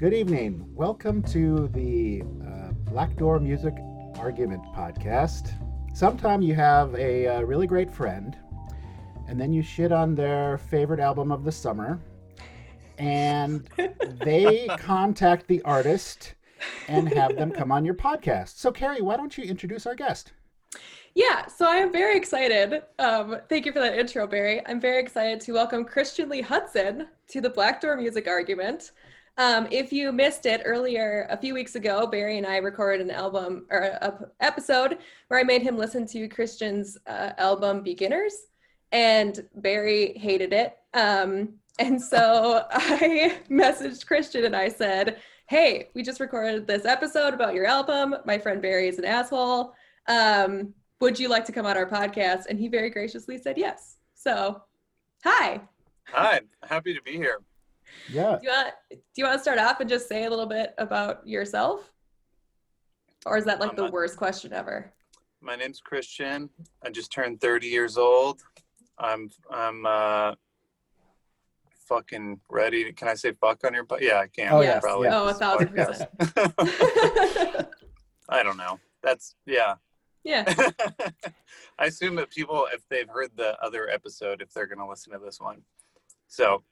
Good evening. Welcome to the uh, Black Door Music Argument Podcast. Sometime you have a uh, really great friend, and then you shit on their favorite album of the summer, and they contact the artist and have them come on your podcast. So, Carrie, why don't you introduce our guest? Yeah, so I am very excited. Um, thank you for that intro, Barrie. I'm very excited to welcome Christian Lee Hutson to the Black Door Music Argument. Um, if you missed it earlier, a few weeks ago, Barrie and I recorded an album or a episode where I made him listen to Christian's uh, album Beginners, and Barrie hated it. Um, and so I messaged Christian and I said, "Hey, we just recorded this episode about your album. My friend Barrie is an asshole. Um, would you like to come on our podcast?" And he very graciously said yes. So, hi. Hi, happy to be here. Yeah. Do you want do you want to start off and just say a little bit about yourself? Or is that like Um, the I- worst question ever? My name's Christian. I just turned 30 years old. I'm I'm uh fucking ready. Can I say fuck on your butt? Yeah, I can. Oh, yes. probably. Oh, a thousand Podcast. percent. I don't know. That's yeah. yeah. I assume that people, if they've heard the other episode, if they're gonna listen to this one. So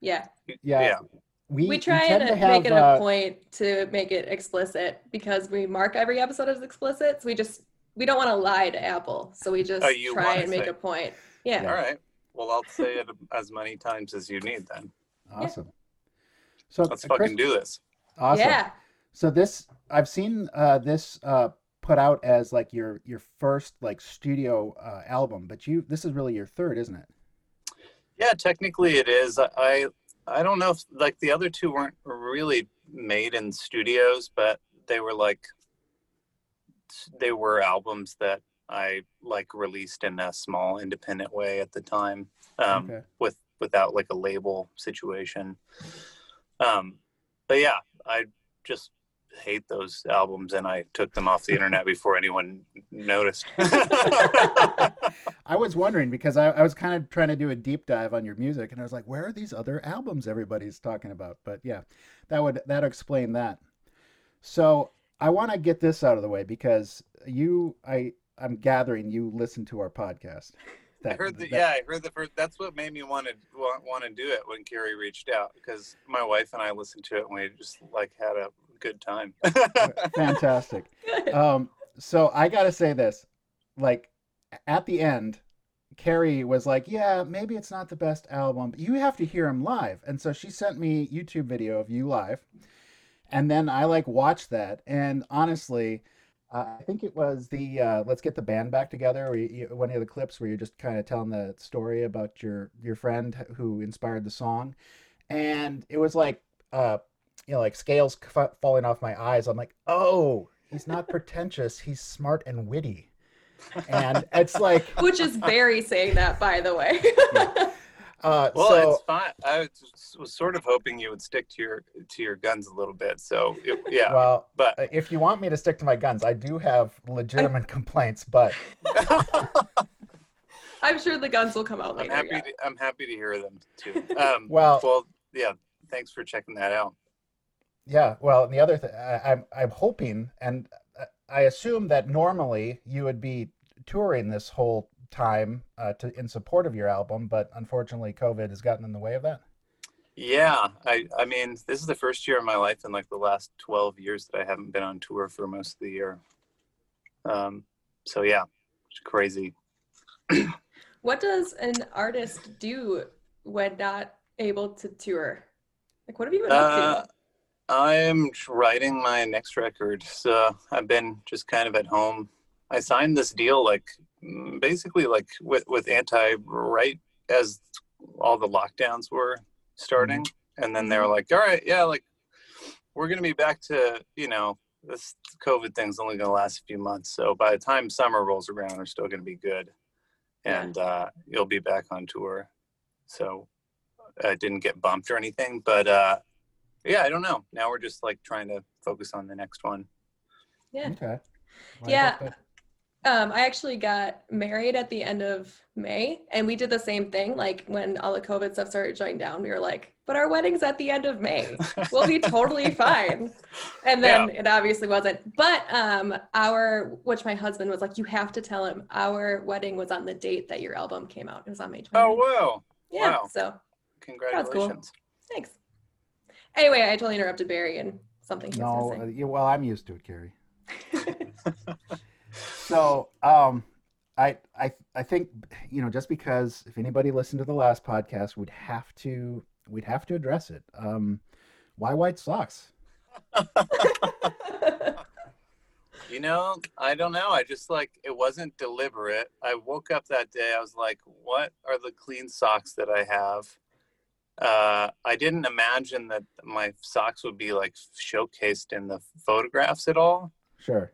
Yeah. Yeah. yeah. We, We try tend and to have, make it uh, a point to make it explicit because we mark every episode as explicit. So we just we don't want to lie to Apple. So we just Oh, try and make say- a point. Yeah. All right. Well, I'll say it as many times as you need then. Awesome. So Let's uh, fucking Chris- do this. Awesome. Yeah. So this I've seen uh, this uh, put out as like your your first like studio uh, album, but you this is really your third, isn't it? Yeah, technically it is. I- I don't know if like the other two weren't really made in studios, but they were like they were albums that I like released in a small independent way at the time, um, okay. with without like a label situation. Um, but yeah, I just hate those albums, and I took them off the internet before anyone noticed. I was wondering because I, I was kind of trying to do a deep dive on your music, and I was like, where are these other albums everybody's talking about? But yeah, that would that explain that. So I want to get this out of the way because you, I, I'm gathering you listen to our podcast. I heard that. that- Yeah, I heard the first. That's what made me want to want, want to do it when Carrie reached out because my wife and I listened to it and we just like had a good time. Fantastic. Good. um, so I gotta say this, like at the end, Carrie was like, "Yeah, maybe it's not the best album, but you have to hear him live." And so she sent me YouTube video of you live, and then I like watched that, and honestly. Uh, I think it was the uh, "Let's Get the Band Back Together," or you, you- one of the clips where you're just kind of telling the story about your your friend who inspired the song, and it was like, uh, you know, like scales f- falling off my eyes. I'm like, oh, he's not pretentious. He's smart and witty. And it's like, Which is Barrie saying that, by the way. uh, well, so it's fine. I was, was sort of hoping you would stick to your to your guns a little bit. So it, yeah, well, but uh, if you want me to stick to my guns, I do have legitimate complaints, but I'm sure the guns will come out I'm happy. yeah. To, I'm happy to hear them too. Um, Well- well, yeah. Thanks for checking that out. Yeah, well, and the other thing, I'm I'm hoping, and uh, I assume that normally you would be touring this whole time uh, to in support of your album, but unfortunately, COVID has gotten in the way of that. Yeah, I I mean, this is the first year of my life in like the last 12 years that I haven't been on tour for most of the year. Um, so yeah, it's crazy. What does an artist do when not able to tour? Like, what have you been Uh, up to? I'm writing my next record, so I've been just kind of at home. I signed this deal like mm, basically like with with Anti right as all the lockdowns were starting, and then they were like, "All right, yeah, like we're gonna be back to you know this COVID thing's only gonna last a few months, so by the time summer rolls around, we're still gonna be good, and uh, you'll be back on tour." So I didn't get bumped or anything, but uh, yeah, I don't know. Now we're just like trying to focus on the next one. Yeah. Okay. Well, Yeah. hope that- Um, I actually got married at the end of May, and we did the same thing. Like when all the COVID stuff started shutting down, we were like, "But our wedding's at the end of May. We'll be totally fine." And then Yeah. it obviously wasn't. But um, our, which my husband was like, "You have to tell him our wedding was on the date that your album came out. It was on May 29th." Oh, whoa. yeah. wow. So Congratulations. thanks. Anyway, I totally interrupted Barrie and something he No, was uh, yeah, well, I'm used to it, Carrie. So, um, I, I, I think you know, just because if anybody listened to the last podcast, we'd have to, we'd have to address it. Um, why white socks? You know, I don't know. I just like it wasn't deliberate. I woke up that day. I was like, "What are the clean socks that I have?" Uh, I didn't imagine that my socks would be like showcased in the photographs at all. Sure.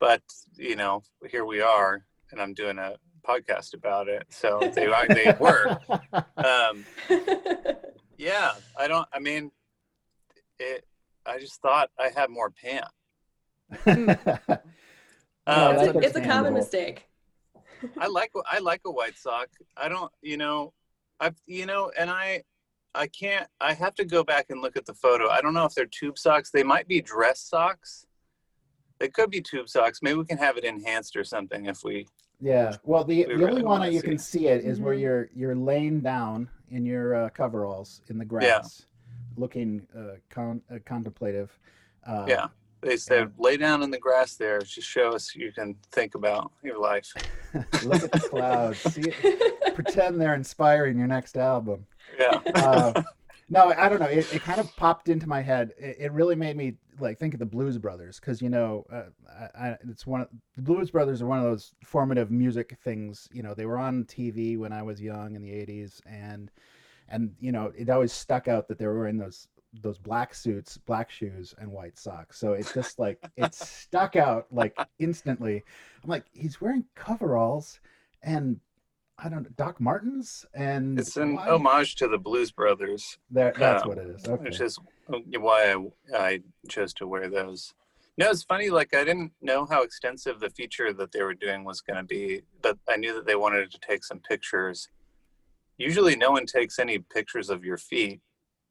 But you know, here we are, and I'm doing a podcast about it. So they they were. Um, yeah, I don't. I mean, it. I just thought I had more pants. Um, that's it's, a, it's a common mistake. I like I like a white sock. I don't, you know, I've you know, and I I can't. I have to go back and look at the photo. I don't know if they're tube socks. They might be dress socks. They could be tube socks. Maybe we can have it enhanced or something if we. Yeah. Well, the, We the only one that you can see. see it is where Mhm. you're you're laying down in your uh, coveralls in the grass, looking uh, con- uh, contemplative. Uh, Yeah. They said Yeah. lay down in the grass there. Just show us you can think about your life. Look at the clouds. See, pretend they're inspiring your next album. Yeah. Uh, no, I don't know. It, it kind of popped into my head. It, it really made me like think of the Blues Brothers because you know, uh, I, I, it's one of the Blues Brothers are one of those formative music things. You know, they were on TV when I was young in the '80s, and and you know, it always stuck out that they were in those those black suits, black shoes, and white socks. So it just like it stuck out like instantly. I'm like, he's wearing coveralls and. I don't know, Doc Martens and It's an why- homage to the Blues Brothers. That, that's uh, what it is. Okay. which is why I, I chose to wear those. No, it's funny. Like I didn't know how extensive the feature that they were doing was going to be, but I knew that they wanted to take some pictures. Usually, no one takes any pictures of your feet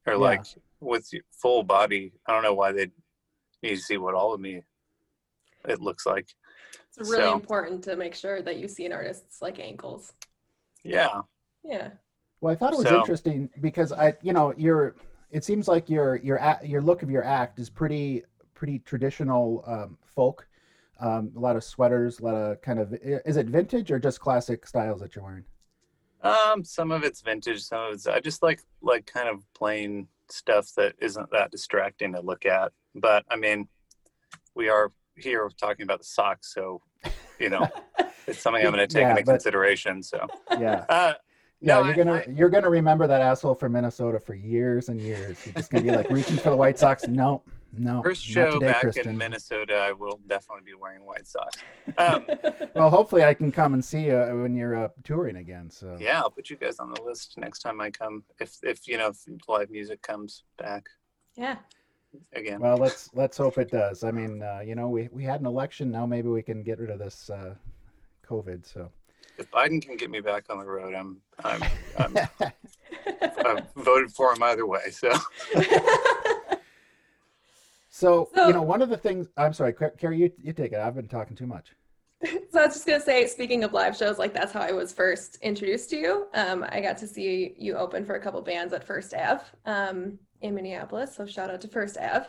or Yeah. like with full body. I don't know why they need to see what all of me it looks like. It's really So- important to make sure that you see an artist's like ankles. Yeah, Yeah. Well, I thought it was So- interesting because I, you know, your it seems like your your a- your look of your act is pretty pretty traditional um, folk. Um, a lot of sweaters, a lot of kind of is it vintage or just classic styles that you're wearing? Um, some of it's vintage, some of it's I just like like kind of plain stuff that isn't that distracting to look at. But I mean, we are here talking about the socks, so you know, it's something I'm going to take Yeah, into but- consideration. So, Yeah, uh, yeah. No, you're I- gonna I- you're gonna remember that asshole from Minnesota for years and years. You're just gonna be like reaching for the white socks. No, no. first show today, back Kristen. in Minnesota, I will definitely be wearing white socks. Um, Well, hopefully I can come and see you when you're uh, touring again. So yeah, I'll put you guys on the list next time I come. If if you know if live music comes back yeah. again. Well, let's let's hope it does. I mean, uh, you know, we we had an election. Now maybe we can get rid of this uh, COVID. So If Biden can get me back on the road, I'm I'm, I'm I've voted for him either way. So. so So- you know, one of the things. I'm sorry, Car- Carrie, you you take it. I've been talking too much. So I was just gonna say, speaking of live shows, like that's how I was first introduced to you. Um, I got to see you open for a couple bands at First Ave um, in Minneapolis. So shout out to First Ave.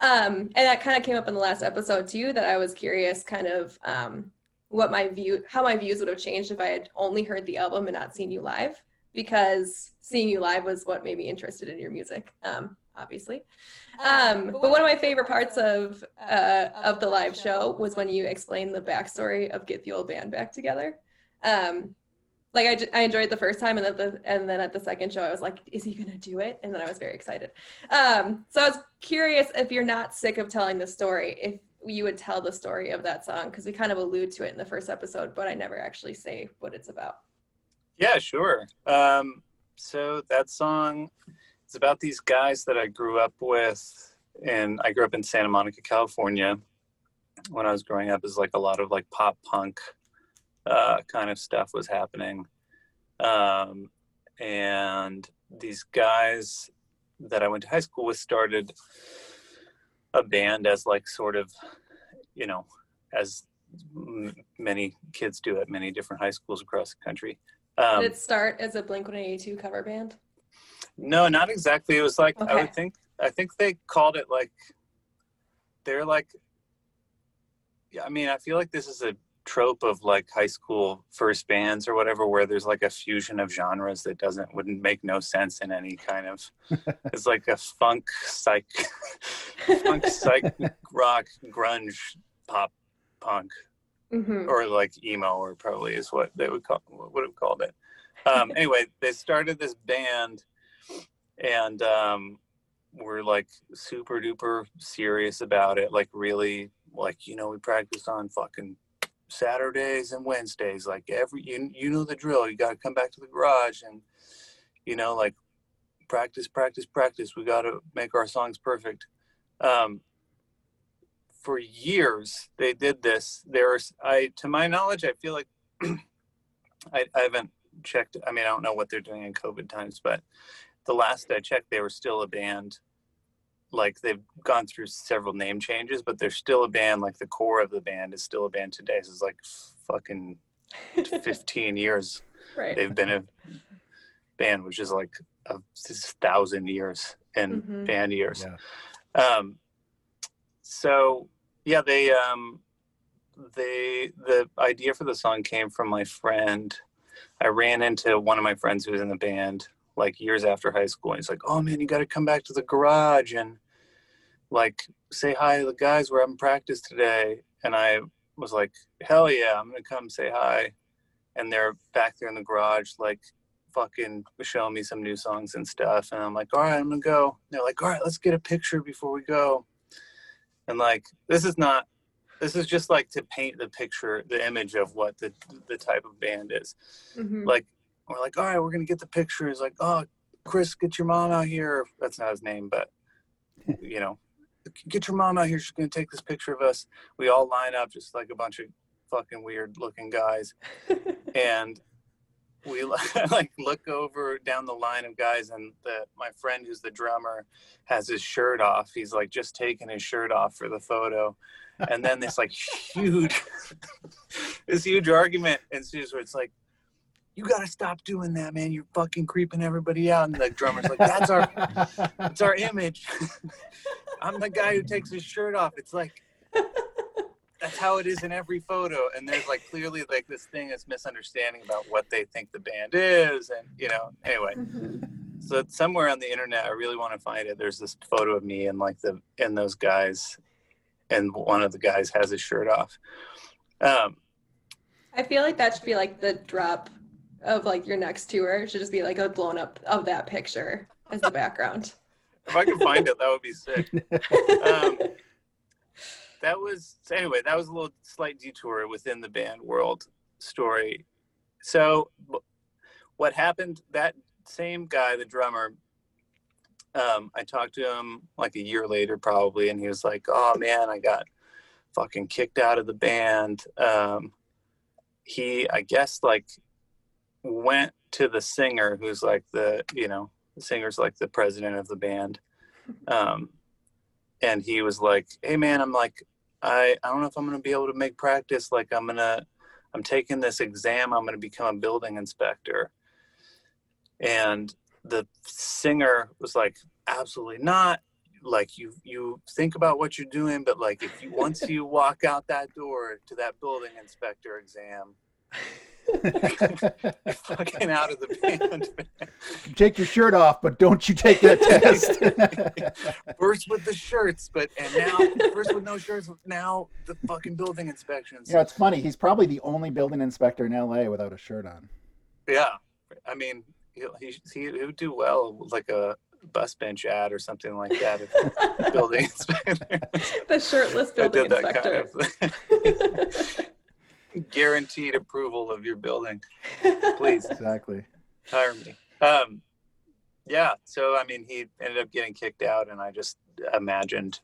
Um, and that kind of came up in the last episode too. That I was curious, kind of um, what my view, how my views would have changed if I had only heard the album and not seen you live. Because seeing you live was what made me interested in your music, um, obviously. Um, but one of my favorite parts of uh, of the live show was when you explained the backstory of Get the Old Band Back Together. Um, like I, enjoyed the first time, and then the and then at the second show, I was like, "Is he gonna do it?" And then I was very excited. Um, so I was curious if you're not sick of telling the story, if you would tell the story of that song because we kind of allude to it in the first episode, but I never actually say what it's about. Yeah, sure. Um, so that song is about these guys that I grew up with, and I grew up in Santa Monica, California, when I was growing up is like a lot of like pop punk uh, kind of stuff was happening. Um, and these guys that I went to high school with started a band as like sort of, you know, as m- many kids do at many different high schools across the country. Um, Did it start as a Blink 182 cover band? No, not exactly. It was like I would think. I think they called it like they're like. Yeah, I mean, I feel like this is a trope of like high school first bands or whatever, where there's like a fusion of genres that doesn't wouldn't make no sense in any kind of. it's like a funk psych, funk psych rock grunge pop punk hmm or like emo or probably is what they would call what would have called it um anyway they started this band and um we're like super duper serious about it like really like you know we practice on fucking saturdays and wednesdays like every you, you know the drill you got to come back to the garage and you know like practice practice practice we got to make our songs perfect. Um for years they did this there's i to my knowledge i feel like I, I haven't checked i mean i don't know what they're doing in covid times but the last i checked they were still a band like they've gone through several name changes but they're still a band like the core of the band is still a band today so it's like fucking 15 years right. they've been a band which is like a thousand years in Mhm. band years Yeah. um so yeah they um they the idea for the song came from my friend i ran into one of my friends who was in the band like years after high school and he's like oh man you got to come back to the garage and like say hi to the guys we're having practice today. And i was like hell yeah i'm gonna come say hi. And they're back there in the garage like fucking showing me some new songs and stuff. And i'm like all right i'm gonna go. And they're like all right let's get a picture before we go. And like this is not this is just like to paint the picture the image of what the the type of band is. Mhm. like we're like all right we're gonna get the pictures like oh chris get your mom out here. That's not his name but you know get your mom out here. She's gonna take this picture of us. We all line up just like a bunch of fucking weird looking guys. And we like look over down the line of guys and the my friend who's the drummer has his shirt off. He's like just taking his shirt off for the photo. And then this like huge this huge argument ensues where it's like you gotta stop doing that man. You're fucking creeping everybody out. And the drummer's like that's our that's our image. I'm the guy who takes his shirt off. It's like that's how it is in every photo. And there's like clearly like this thing is misunderstanding about what they think the band is and you know anyway. Mhm. so it's somewhere on the internet i really want to find it. There's this photo of me and like the and those guys and one of the guys has his shirt off. Um I feel like that should be like the drop of like your next tour. Should just be like a blown up of that picture as the background. if i can find it that would be sick um, that was so anyway that was a little slight detour within the band world story so what happened that same guy the drummer um, i talked to him like a year later probably and he was like oh man i got fucking kicked out of the band um, he i guess like went to the singer who's like the you know the singer's like the president of the band. Um, and he was like hey man i'm like i i don't know if i'm gonna be able to make practice. Like i'm gonna i'm taking this exam. I'm gonna become a building inspector. And the singer was like absolutely not. Like you you think about what you're doing but like if you once you walk out that door to that building inspector exam fucking out of the band Take your shirt off, but don't you take that test. first with the shirts, but and now first with no shirts, now the fucking building inspections. you know, it's funny. He's probably the only building inspector in LA without a shirt on. Yeah, I mean, he he, he would do well with like a bus bench ad or something like that. If building inspector the shirtless building inspector. kind of guaranteed approval of your building. Please Exactly. hire me. Um, yeah. So I mean, he ended up getting kicked out, and I just imagined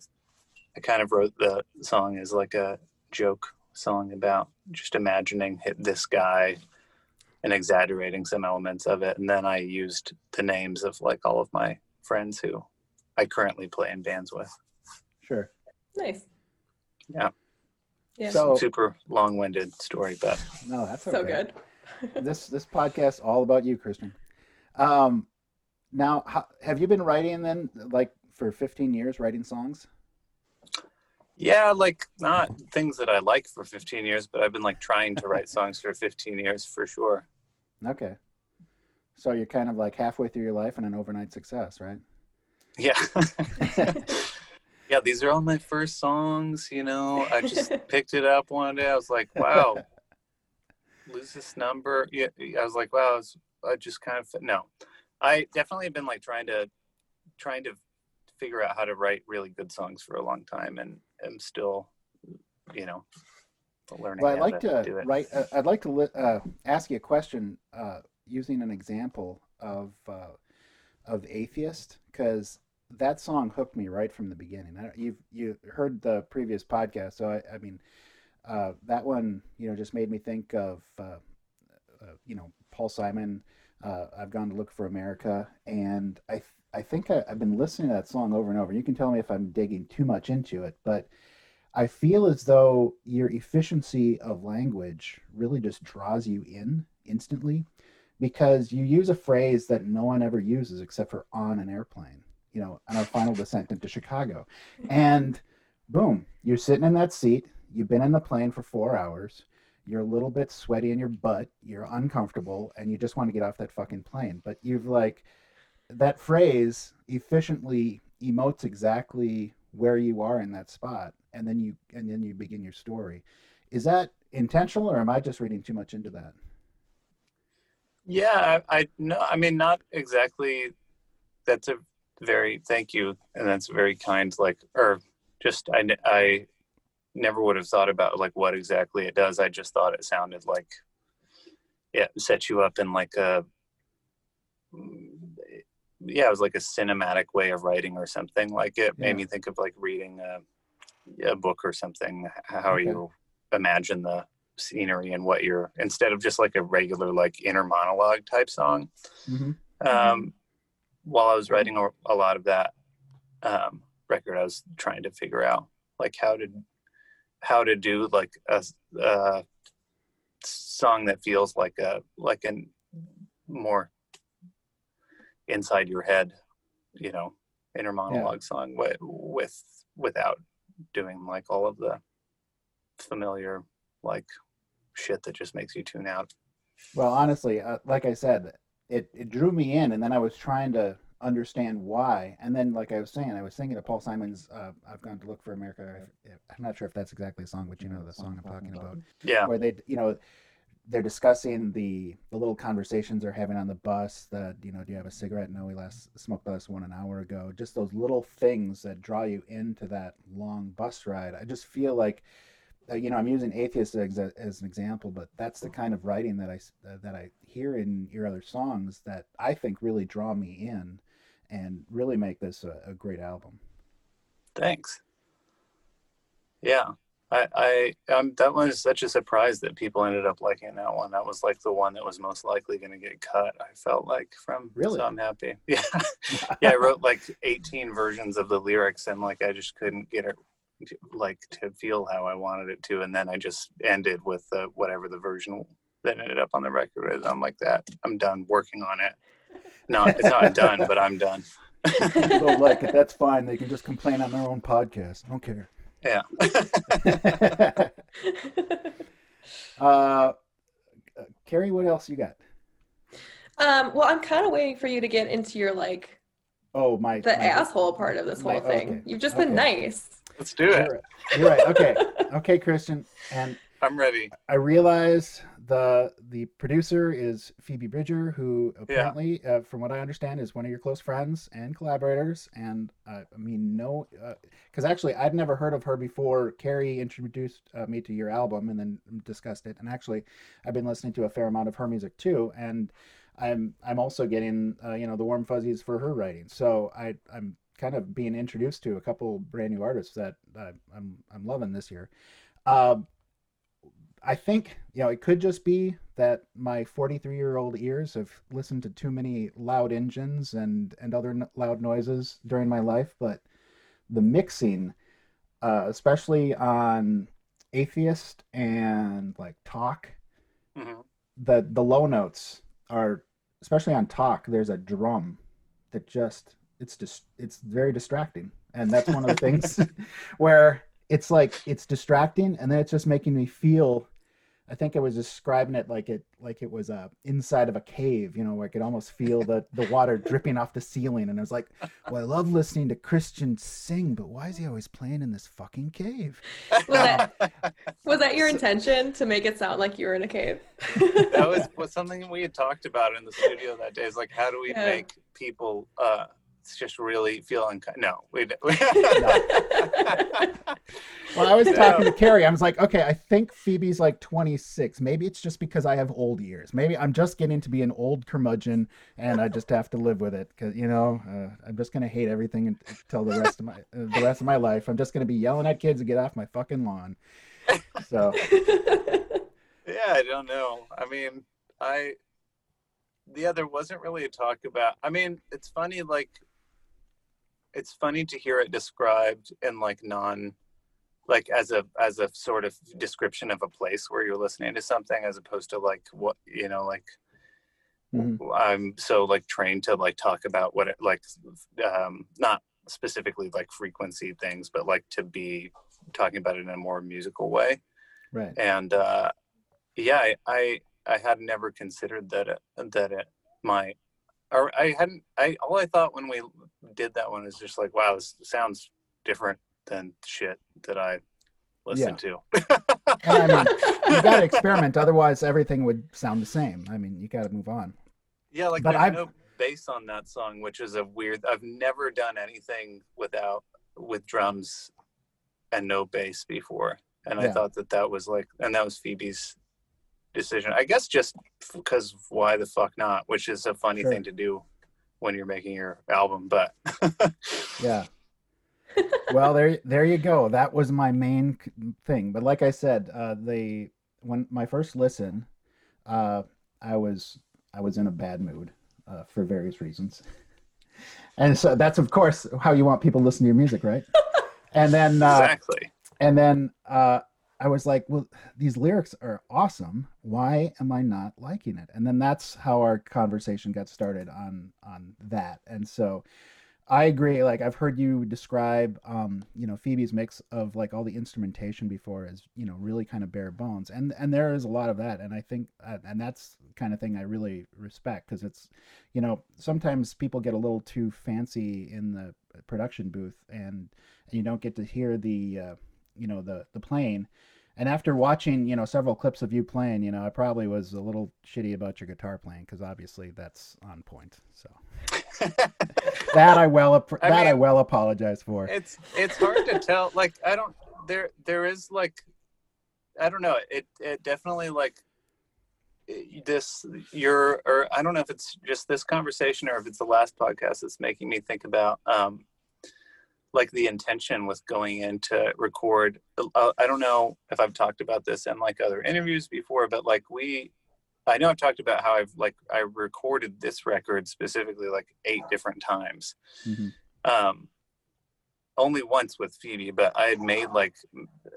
I kind of wrote the song as like a joke song about just imagining hit this guy and exaggerating some elements of it. And then I used the names of like all of my friends who I currently play in bands with. Sure. Nice. Yeah. Yeah. So Super long winded story, but no, that's so okay. good. this this podcast all about you, Christian. Um, now, how, have you been writing then, like for 15 years, writing songs? yeah, like not things that I like for 15 years, but I've been like trying to write songs for 15 years for sure. Okay. So you're kind of like halfway through your life and an overnight success, right? Yeah. yeah, these are all my first songs, you know. I just picked it up one day. I was like, wow, lose this number. Yeah, I was like, wow, I, was, I just kind of no. I definitely have been like trying to trying to figure out how to write really good songs for a long time and am still you know learning Well, I'd like to, to write. Uh, I'd like to li- uh, ask you a question uh, using an example of uh, of atheist because that song hooked me right from the beginning. You've you heard the previous podcast, so I, I mean uh, that one you know just made me think of uh, uh, you know Paul Simon. Uh, I've gone to look for America, and I th- I think I, I've been listening to that song over and over. You can tell me if I'm digging too much into it, but I feel as though your efficiency of language really just draws you in instantly because you use a phrase that no one ever uses except for on an airplane, you know, on our final descent into Chicago. And boom, you're sitting in that seat. You've been in the plane for four hours. You're a little bit sweaty in your butt. You're uncomfortable and you just want to get off that fucking plane. But you've like, that phrase efficiently emotes exactly where you are in that spot and then you and then you begin your story is that intentional or am i just reading too much into that Yeah, I, I no, I mean not exactly. That's a very thank you, and that's very kind. Like, or just I I never would have thought about like what exactly it does. I just thought it sounded like yeah, set you up in like a yeah, it was like a cinematic way of writing or something. Like it made Yeah. me think of like reading a, a book or something. How Okay. you imagine the scenery and what you're instead of just like a regular like inner monologue type song mm-hmm. um, while I was writing a, lot of that um, record, I was trying to figure out like how to how to do like a, a song that feels like a like an more inside your head, you know, inner monologue song with with without doing like all of the familiar like shit that just makes you tune out. well honestly uh, like i said it, it drew me in and then i was trying to understand why. And then like i was saying i was thinking of paul simon's uh, i've gone to look for america. I'm not sure if that's exactly the song but you know the song i'm talking about. Yeah. where they you know they're discussing the the little conversations they're having on the bus that you know do you have a cigarette? No we last smoked last one an hour ago. Just those little things that draw you into that long bus ride. I just feel like you know i'm using atheist as, as an example but that's the kind of writing that i uh, that i hear in your other songs that i think really draw me in and really make this a, a great album Thanks. Yeah, I, I, um, that one is such a surprise that people ended up liking that one. That was like the one that was most likely going to get cut. I felt like from, Really? so I'm happy. Yeah, yeah. I wrote like 18 versions of the lyrics, and like I just couldn't get it, like to feel how I wanted it to, and then I just ended with uh, whatever the version that ended up on the record is. I'm like that. I'm done working on it. No, it's not done, but I'm done. People don't like it that's fine they can just complain on their own podcast i don't care Yeah. uh, Carrie, what else you got? um, well, I'm kind of waiting for you to get into your like Oh, my the my- asshole part of this my- whole thing. okay. You've just been Okay. nice. Let's do it. You're right. You're right. Okay, okay, Christian, and I'm ready. I realize the the producer is Phoebe Bridger, who apparently, uh, from what I understand, is one of your close friends and collaborators. And uh, I mean, no, because actually I'd never heard of her before. Carrie introduced uh, me to your album and then discussed it. And actually, I've been listening to a fair amount of her music too, and I'm I'm also getting uh, you know the warm fuzzies for her writing. So I I'm kind of being introduced to a couple brand new artists that uh, I'm I'm loving this year. Uh, I think you know it could just be that my 43 year old ears have listened to too many loud engines and and other n- loud noises during my life, but the mixing, uh, especially on Atheist and like Talk, Mhm. the the low notes are especially on Talk. There's a drum that just it's just it's very distracting, and that's one of the things where it's like it's distracting, and then it's just making me feel. I think I was describing it like it like it was uh, inside of a cave, you know, where I could almost feel the the water dripping off the ceiling, and I was like, "Well, I love listening to Christian sing, but why is he always playing in this fucking cave?" Was that, was that your intention to make it sound like you were in a cave? that was, was something we had talked about in the studio that day. Is like, how do we Yeah. make people uh, just really feeling? No, we. Well, I was talking to Carrie. I was like, okay, I think Phoebe's like 26. Maybe it's just because I have old ears. Maybe I'm just getting to be an old curmudgeon, and I just have to live with it. Because you know, uh, I'm just gonna hate everything until the rest of my uh, the rest of my life. I'm just gonna be yelling at kids to get off my fucking lawn. So Yeah, I don't know. I mean, I yeah, there wasn't really a talk about. I mean, it's funny. Like, it's funny to hear it described in like non, like as a as a sort of description of a place where you're listening to something, as opposed to like what you know, like mhm. I'm so like trained to like talk about what it like, um, not specifically like frequency things, but like to be talking about it in a more musical way right. and uh, yeah, I, I I had never considered that it, that it might, or I hadn't. I all I thought when we did that one is just like, wow, this sounds different than shit that I listen to. And I mean, you got to experiment. Otherwise, everything would sound the same. I mean, you got to move on. yeah, like But there's I've- no bass on that song, which is a weird. I've never done anything without with drums and no bass before, and I thought that that was like, and that was Phoebe's decision. I guess just because why the fuck not, which is a funny Sure. thing to do when you're making your album, but Yeah. well, there, there you go. That was my main thing. But like I said, uh, the when my first listen, uh, I was I was in a bad mood uh, for various reasons, and so that's of course how you want people to listen to your music, right? And then uh, exactly. and then uh, I was like, well, these lyrics are awesome. Why am I not liking it? And then that's how our conversation got started on on that. And so I agree. Like I've heard you describe, um, you know, Phoebe's mix of like all the instrumentation before as you know really kind of bare bones, and and there is a lot of that. And I think, uh, and that's kind of thing I really respect because it's, you know, sometimes people get a little too fancy in the production booth, and you don't get to hear the, uh, you know, the the plane. And after watching, you know, several clips of you playing, you know, I probably was a little shitty about your guitar playing because obviously that's on point. So that I well ap- I that I well apologize for. it's it's hard to tell. Like I don't there there is like I don't know. It it definitely like this your or I don't know if it's just this conversation or if it's the last podcast that's making me think about um like the intention with going in to record uh, i don't know if i've talked about this in like other interviews before but like we i know i've talked about how i've like i recorded this record specifically like eight different times Mhm. um only once with phoebe but i had made like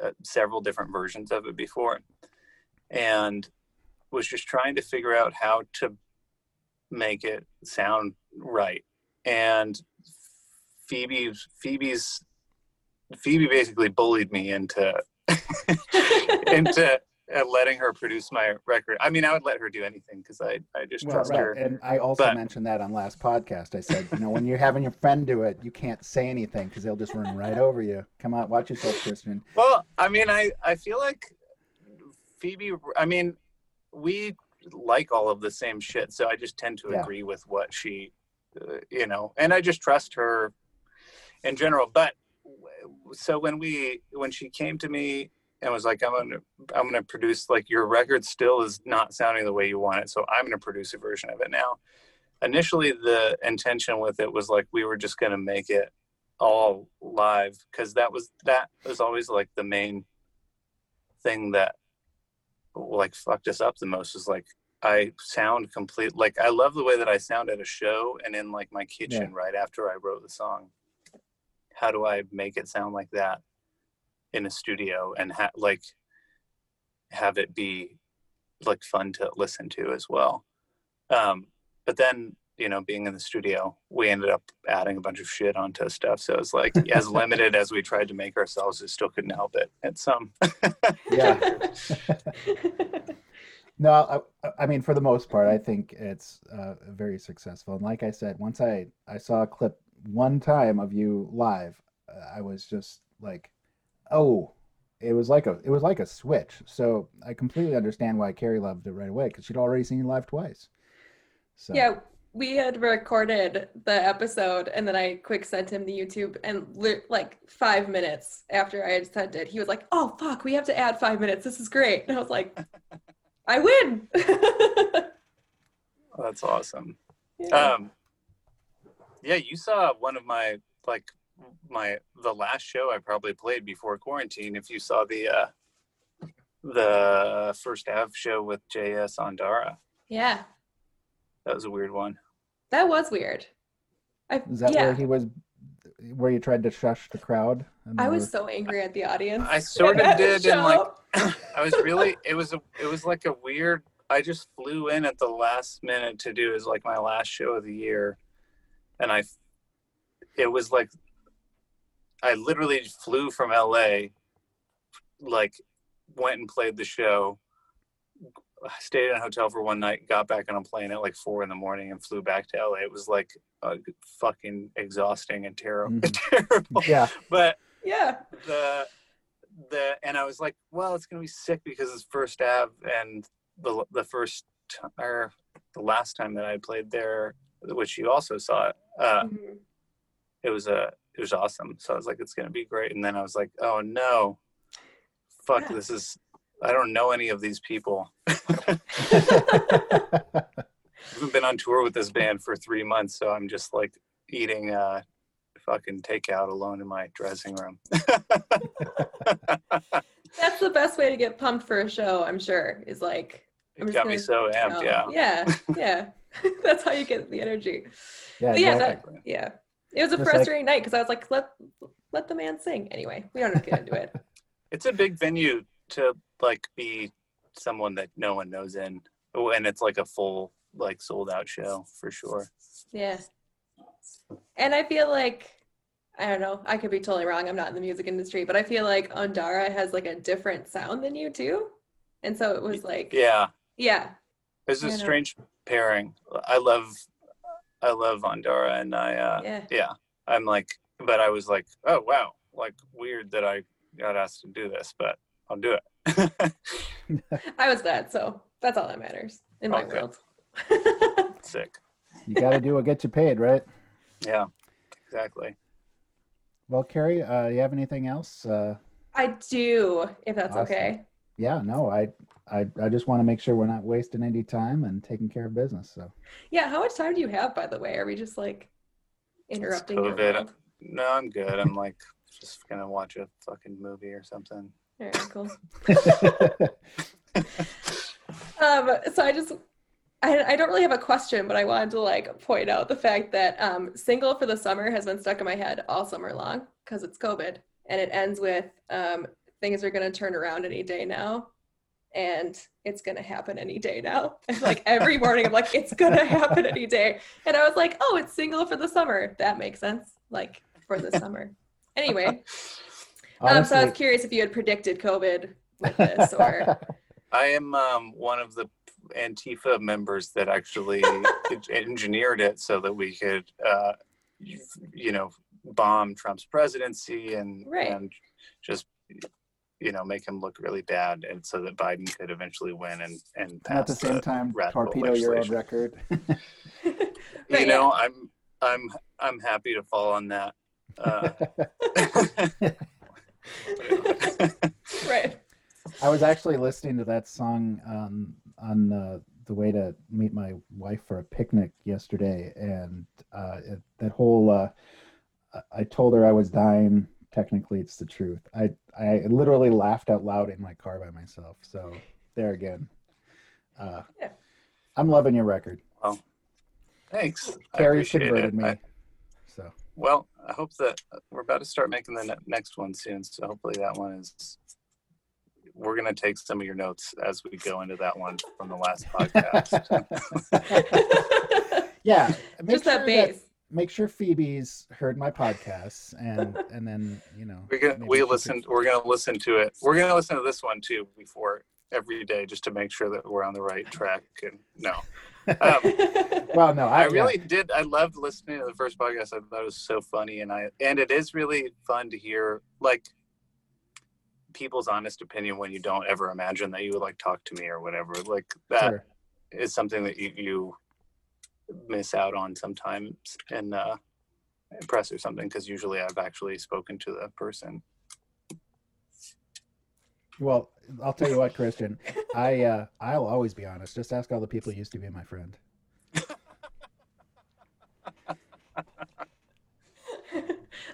uh, several different versions of it before and was just trying to figure out how to make it sound right and phoebe's phoebe's phoebe basically bullied me into into uh, letting her produce my record i mean i would let her do anything because i i just Well, trust right. her And I also But- mentioned that on last podcast. I said, you know, when you're having your friend do it, you can't say anything because they'll just run right over you. Come on, watch yourself, Christian. Well, I mean, I I feel like Phoebe. I mean, we like all of the same shit, so I just tend to Yeah. agree with what she, uh, you know, and I just trust her in general. But so when we when she came to me and was like, "I'm gonna I'm gonna produce like your record still is not sounding the way you want it, so I'm gonna produce a version of it now." Initially, the intention with it was like we were just gonna make it all live because that was that was always like the main thing that like fucked us up the most is like I sound complete like I love the way that I sound at a show and in like my kitchen Yeah. right after I wrote the song. How do I make it sound like that in a studio and ha- like have it be like fun to listen to as well. Um, but then you know, being in the studio, we ended up adding a bunch of shit onto stuff. So it's like as limited as we tried to make ourselves, we still couldn't help it. At some, Yeah. No, I, I mean, for the most part, I think it's uh, very successful. And like I said, once I I saw a clip one time of you live, uh, I was just like, oh, it was like a it was like a switch. So I completely understand why Carrie loved it right away because she'd already seen you live twice. So Yeah, we had recorded the episode and then I quick sent him the YouTube and li- like five minutes after I had sent it, he was like, "Oh fuck, we have to add five minutes. This is great." And I was like, "I win." that's awesome. Yeah. Um, yeah, you saw one of my like my the last show I probably played before quarantine. If you saw the uh, the first half show with JS Ondara, yeah, that was a weird one. that was weird. I is that yeah, where he was? Where you tried to shush the crowd? and I was were- so angry at the audience. I sort of that did, and like. I was really it was a it was like a weird I just flew in at the last minute to do is like my last show of the year and I it was like I literally flew from LA like went and played the show stayed in a hotel for one night got back on a plane at like four in the morning and flew back to LA it was like uh, fucking exhausting and terrible Mhm. terrible. Yeah, but yeah, the the and I was like, well, it's gonna be sick because it's first Ave and the the first or the last time that I played there, which you also saw it, uh, Mhm. it was a it was awesome. So I was like, it's gonna be great. And then I was like, oh no, fuck, Yeah. this is I don't know any of these people. I haven't been on tour with this band for three months, so I'm just like eating uh fucking takeout alone in my dressing room. That's the best way to get pumped for a show. I'm sure is like I'm It just got me so amped, go. yeah. yeah, yeah. That's how you get the energy. yeah, But yeah, exactly. that, yeah. It was a Just like- frustrating night because I was like, let let the man sing. Anyway, we don't have to get into it. it's a big venue to like be someone that no one knows in oh, and it's like a full like sold out show for sure Yeah. And I feel like I don't know, I could be totally wrong. I'm not in the music industry, but I feel like Ondara has like a different sound than you too. And so it was like yeah yeah. it's a I know. Strange pairing i love i love Ondara and i uh Yeah. yeah i'm like but i was like oh wow like weird that i got asked to do this but i'll do it I was glad, so that's all that matters in my Okay. world. sick You got to do what gets you paid, right? yeah exactly Well, Carrie, uh, you have anything else? Uh, I do, if that's Awesome. okay. Yeah, no, I, I, I just want to make sure we're not wasting any time and taking care of business. So, Yeah, how much time do you have, by the way? Are we just like interrupting your COVID. no i'm good i'm like just gonna watch a fucking movie or something All right, cool. Um, so I just, I, I don't really have a question, but I wanted to like point out the fact that um, single for the summer has been stuck in my head all summer long because it's COVID, and it ends with um, things are going to turn around any day now, and it's going to happen any day now. And like every morning, I'm like, it's going to happen any day, and I was like, oh, it's single for the summer. That makes sense, like for the summer. Anyway, um, so I was curious if you had predicted COVID with this or. I am um, one of the Antifa members that actually engineered it so that we could, uh, you, you know, bomb Trump's presidency and Right. and just you know make him look really bad, and so that Biden could eventually win and and and at the pass same time, torpedo your own record. You Right, know, I'm I'm I'm happy to fall on that. Uh, right. I was actually listening to that song um, on uh, the way to meet my wife for a picnic yesterday, and uh, it, that whole uh, I told her I was dying. Technically, it's the truth. I I literally laughed out loud in my car by myself. So there again. Uh, Yeah. I'm loving your record. Well, thanks. I Carrie appreciate converted it. me. I- so well, I hope that we're about to start making the ne- next one soon. So hopefully that one is. We're gonna take some of your notes as we go into that one from the last podcast. yeah, make Just that sure bass. Make sure Phoebe's heard my podcasts and and then you know we're gonna we she could- listen. We're gonna listen to it. We're gonna listen to this one too before every day just to make sure that we're on the right track. And no, um, Well, no, I, I really did. I loved listening to the first podcast. I thought it was so funny, and I and it is really fun to hear like people's honest opinion when you don't ever imagine that you would like talk to me or whatever. Like that is Sure. something that you, you miss out on sometimes in uh, press or something because usually I've actually spoken to the person. Well, I'll tell you what, Christian. I uh, I'll always be honest. Just ask all the people who used to be my friend.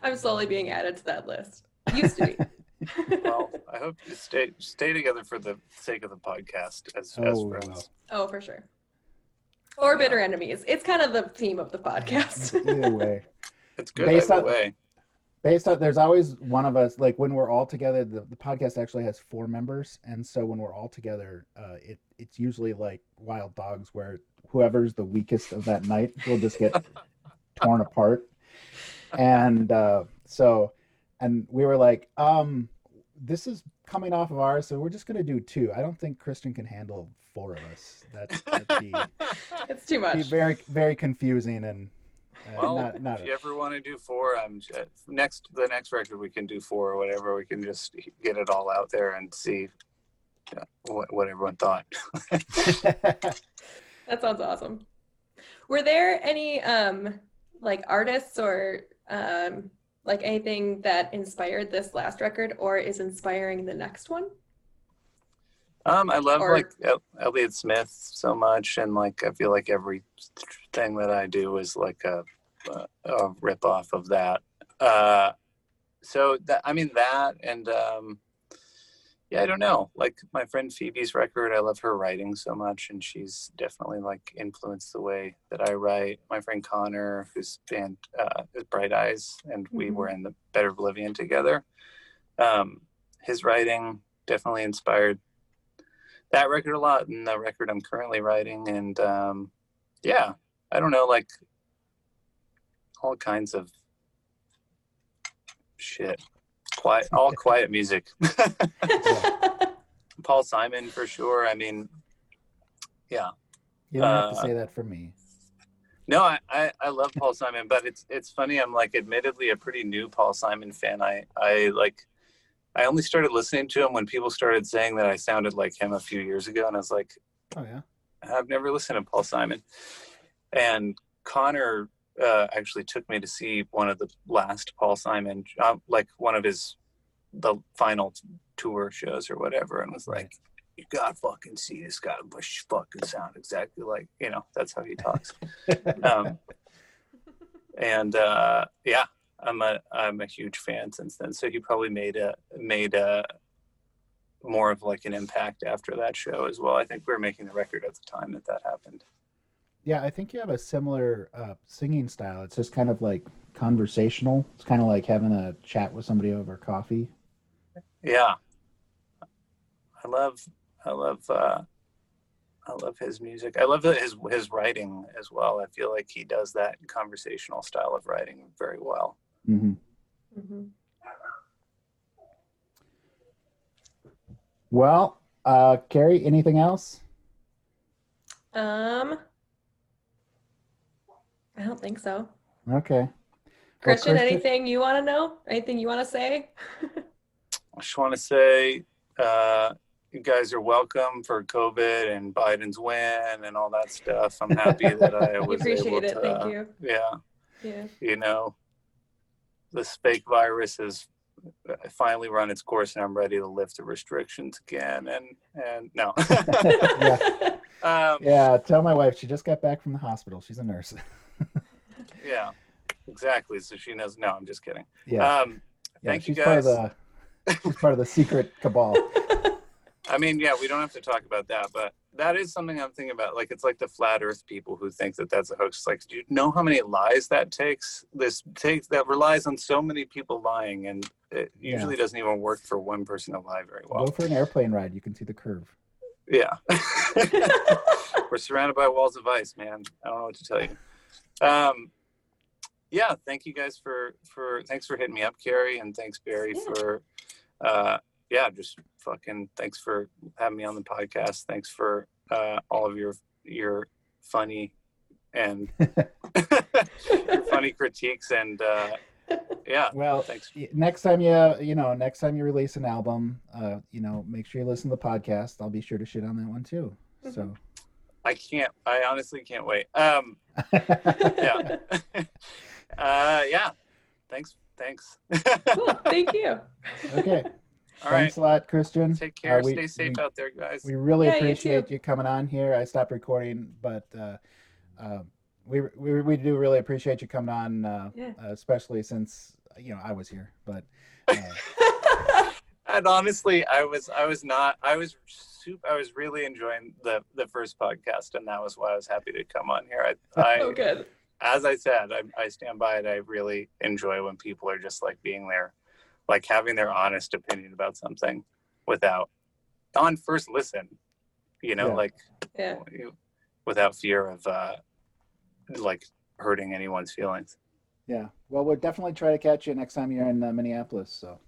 I'm slowly being added to that list. Used to be. Well, I hope you stay stay together for the sake of the podcast as, as Oh, friends. well. oh, for sure. Or bitter enemies. It's kind of the theme of the podcast. Either way. It's good Based on- way. based on there's always one of us like when we're all together the, the podcast actually has four members and so when we're all together uh it it's usually like wild dogs where whoever's the weakest of that night will just get torn apart and uh so and we were like um this is coming off of ours so we're just gonna do two i don't think christian can handle four of us That's that'd be, it's too be much. very very confusing and uh, Well, not not if you ever want to do four, I'm j- next the next record we can do four or whatever. We can just get it all out there and see uh, what what everyone thought. That sounds awesome. Were there any um like artists or um like anything that inspired this last record or is inspiring the next one? Um, I love Or- like El- Elliott Smith so much, and like I feel like everything that I do is like a a, a rip off of that. Uh, so that I mean that, and um, yeah, I don't know. Like my friend Phoebe's record, I love her writing so much, and she's definitely like influenced the way that I write. My friend Conor, whose band uh, is Bright Eyes, and we Mhm. were in the Better Oblivion together. Um, his writing definitely inspired that record a lot and the record I'm currently writing. And um, yeah, I don't know, like all kinds of shit. Quiet, all quiet music. Paul Simon for sure. I mean, yeah. you don't have to Uh, say that for me No, I, I, I love Paul Simon, but it's it's funny. I'm like admittedly a pretty new Paul Simon fan. I I like I only started listening to him when people started saying that I sounded like him a few years ago, and I was like, oh yeah I've never listened to Paul Simon. And Conor uh, actually took me to see one of the last Paul Simon, uh, like one of his the final tour shows or whatever, and was like, "You gotta fucking see this guy, but fucking sound exactly like you know." That's how he talks. um, and uh, yeah, I'm a I'm a huge fan since then. So he probably made a made a more of like an impact after that show as well. I think we were making the record at the time that that happened. Yeah, I think you have a similar uh, singing style. It's just kind of like conversational. It's kind of like having a chat with somebody over coffee. Yeah, I love I love uh, I love his music. I love his his writing as well. I feel like he does that conversational style of writing very well. hmm Mhm. Well, uh, Carrie, anything else? Um I don't think so. Okay. Well, Christian, Christian- anything you want to know? Anything you want to say? I just want to say, uh, you guys are welcome for COVID and Biden's win and all that stuff. I'm happy that I We was able appreciate it. to. Thank you. Yeah, Yeah. you know, this fake virus has finally run its course, and I'm ready to lift the restrictions again. And and no, um, Yeah, tell my wife she just got back from the hospital. She's a nurse. Yeah, exactly. So she knows. No, I'm just kidding. Yeah, Um, yeah thank you she's part of the she's part of the secret cabal. I mean, yeah, we don't have to talk about that, but that is something I'm thinking about. Like, it's like the flat Earth people who think that that's a hoax. Like, do you know how many lies that takes? This takes that relies on so many people lying, and it Yeah. usually doesn't even work for one person to lie very well. Go for an airplane ride. You can see the curve. Yeah, we're surrounded by walls of ice, man. I don't know what to tell you. Um, yeah, thank you guys for for thanks for hitting me up, Carrie, and thanks Barrie Yeah. for uh yeah, just fucking thanks for having me on the podcast. Thanks for uh all of your your funny and your funny critiques and uh yeah, Well, thanks. next time you you know next time you release an album, uh, you know make sure you listen to the podcast. I'll be sure to shit on that one too. So I can't I honestly can't wait. Um yeah. uh yeah. Thanks thanks. cool. Thank you. okay. All right. Thanks a lot, Christian. Take care. Uh, we- Stay safe we- out there, guys. We really Yeah, appreciate too. you, coming on here. I stopped recording, but uh, uh, we, we we do really appreciate you coming on, uh, Yeah. uh, especially since you know I was here. But uh, and honestly, I was I was not I was super I was really enjoying the the first podcast, and that was why I was happy to come on here. I, I oh, good. as I said, I, I stand by it. I really enjoy when people are just like being there, like having their honest opinion about something without on first listen, you know, Yeah. like Yeah. without fear of uh like hurting anyone's feelings. yeah, well, we'll definitely try to catch you next time you're in uh, Minneapolis. So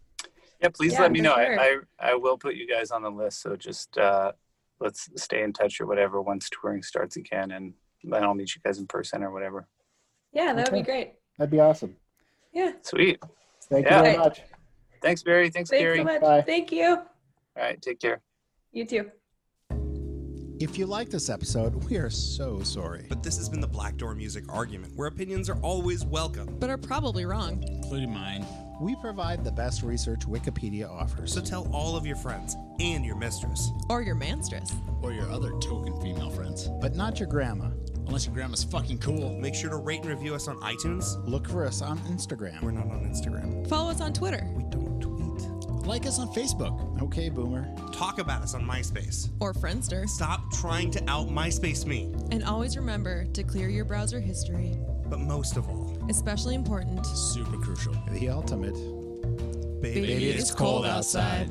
Yeah, please Yeah, let me know. sure. I, I I will put you guys on the list. So just uh let's stay in touch or whatever once touring starts again and then I'll meet you guys in person or whatever. Yeah, that would be great. that'd be awesome. Yeah. Sweet. Thank Yeah. you very much. Thanks, Barrie. Thanks, Thanks Gary. so much. Bye. Thank you. All right, take care. You too. If you like this episode, we are so sorry. But this has been the Black Door Music Argument, where opinions are always welcome. but are probably wrong. including mine. We provide the best research Wikipedia offers. So tell all of your friends and your mistress. Or your manstress. Or your other token female friends. but not your grandma. Unless your grandma's fucking cool. Make sure to rate and review us on iTunes. Look for us on Instagram. We're not on Instagram. Follow us on Twitter We don't tweet. Like us on Facebook. Okay, boomer. Talk about us on MySpace. or Friendster. Stop trying to out MySpace me. And always remember to clear your browser history. But most of all, Especially important. Super crucial. The ultimate. baby, Baby, it's cold outside.